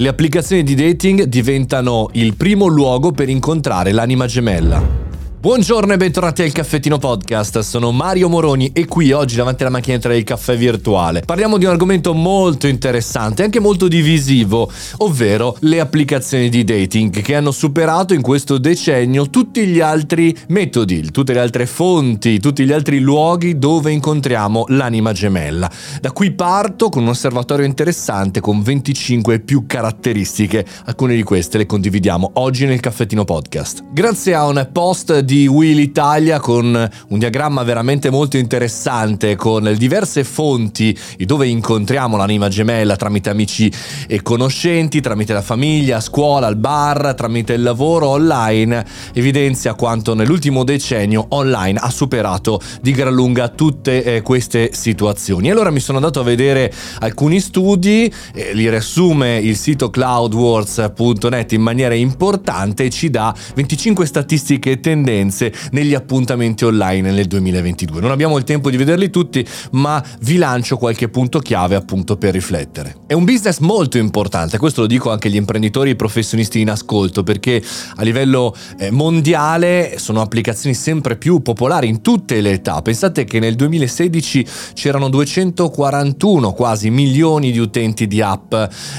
Le applicazioni di dating diventano il primo luogo per incontrare l'anima gemella. Buongiorno e bentornati al Caffettino Podcast, sono Mario Moroni e qui oggi davanti alla macchinetta del caffè virtuale parliamo di un argomento molto interessante e anche molto divisivo, ovvero le applicazioni di dating che hanno superato in questo decennio tutti gli altri metodi, tutte le altre fonti, tutti gli altri luoghi dove incontriamo l'anima gemella. Da qui parto con un osservatorio interessante con 25 più caratteristiche, alcune di queste le condividiamo oggi nel Caffettino Podcast. Grazie a un post di Will Italia con un diagramma veramente molto interessante con diverse fonti dove incontriamo l'anima gemella tramite amici e conoscenti, tramite la famiglia, a scuola, al bar, tramite il lavoro online, evidenzia quanto nell'ultimo decennio online ha superato di gran lunga tutte eh, queste situazioni. E allora mi sono andato a vedere alcuni studi, eh, li riassume il sito cloudwords.net in maniera importante e ci dà 25 statistiche e tendenze negli appuntamenti online nel 2022. Non abbiamo il tempo di vederli tutti, ma vi lancio qualche punto chiave appunto per riflettere. È un business molto importante, questo lo dico anche agli imprenditori e professionisti in ascolto, perché a livello eh, mondiale sono applicazioni sempre più popolari in tutte le età. Pensate che nel 2016 c'erano 241 quasi milioni di utenti di app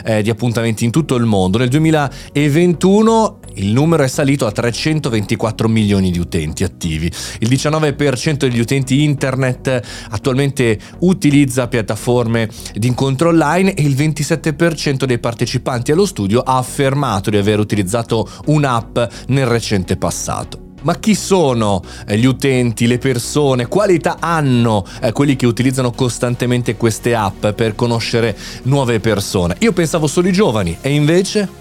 eh, di appuntamenti in tutto il mondo. Nel 2021 il numero è salito a 324 milioni di utenti attivi. Il 19% degli utenti internet attualmente utilizza piattaforme di incontro online e il 27% dei partecipanti allo studio ha affermato di aver utilizzato un'app nel recente passato. Ma chi sono eh, gli utenti, le persone? Qualità hanno eh, quelli che utilizzano costantemente queste app per conoscere nuove persone? Io pensavo solo i giovani e invece...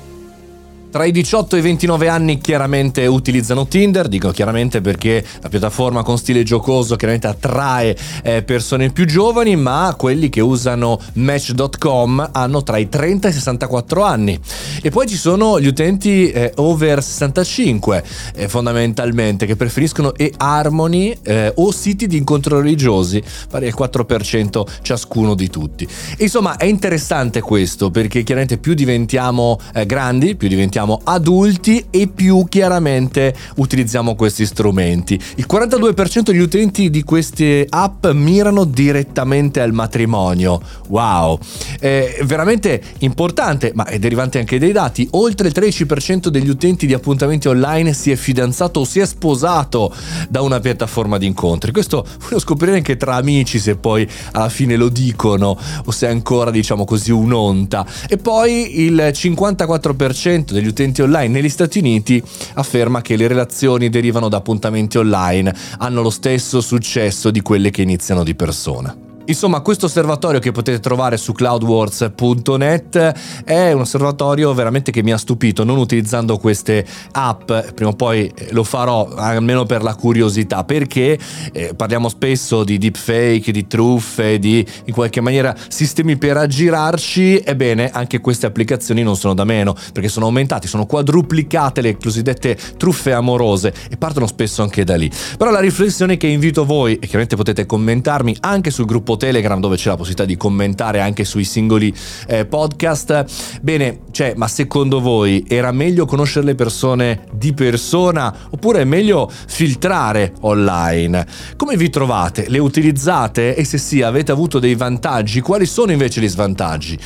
Tra i 18 e i 29 anni chiaramente utilizzano Tinder, dico chiaramente perché la piattaforma con stile giocoso chiaramente attrae eh, persone più giovani, ma quelli che usano Match.com hanno tra i 30 e i 64 anni. E poi ci sono gli utenti eh, over 65 eh, fondamentalmente che preferiscono eHarmony eh, o siti di incontro religiosi, pari al 4% ciascuno di tutti. E insomma è interessante questo perché chiaramente più diventiamo eh, grandi, più diventiamo diventiamo adulti e più chiaramente utilizziamo questi strumenti. Il 42% degli utenti di queste app mirano direttamente al matrimonio. Wow, è veramente importante, ma è derivante anche dai dati. Oltre il 13% degli utenti di appuntamenti online si è fidanzato o si è sposato da una piattaforma di incontri. Questo voglio scoprire anche tra amici se poi alla fine lo dicono o se è ancora diciamo così un'onta. E poi il 54% degli utenti online negli Stati Uniti afferma che le relazioni derivano da appuntamenti online hanno lo stesso successo di quelle che iniziano di persona. Insomma, questo osservatorio che potete trovare su cloudwords.net è un osservatorio veramente che mi ha stupito, non utilizzando queste app, prima o poi eh, lo farò almeno per la curiosità, perché eh, parliamo spesso di deepfake, di truffe, di in qualche maniera sistemi per aggirarci, ebbene anche queste applicazioni non sono da meno, perché sono aumentate, sono quadruplicate le cosiddette truffe amorose e partono spesso anche da lì. Però la riflessione che invito voi, e chiaramente potete commentarmi anche sul gruppo Telegram dove c'è la possibilità di commentare anche sui singoli eh, podcast. Bene, cioè, ma secondo voi era meglio conoscere le persone di persona oppure è meglio filtrare online? Come vi trovate? Le utilizzate? E se sì, avete avuto dei vantaggi? Quali sono invece gli svantaggi?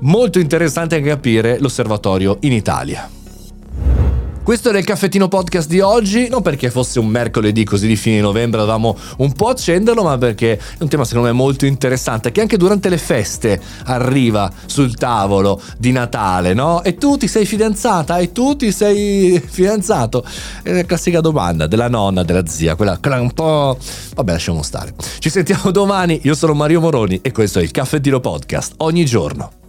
Molto interessante anche capire l'osservatorio in Italia. Questo era il caffettino podcast di oggi, non perché fosse un mercoledì così di fine novembre dovevamo un po' accenderlo, ma perché è un tema secondo me molto interessante che anche durante le feste arriva sul tavolo di Natale, no? E tu ti sei fidanzata? E tu ti sei fidanzato? È la classica domanda della nonna, della zia, quella, quella un po'... Vabbè, lasciamo stare. Ci sentiamo domani, io sono Mario Moroni e questo è il caffettino podcast ogni giorno.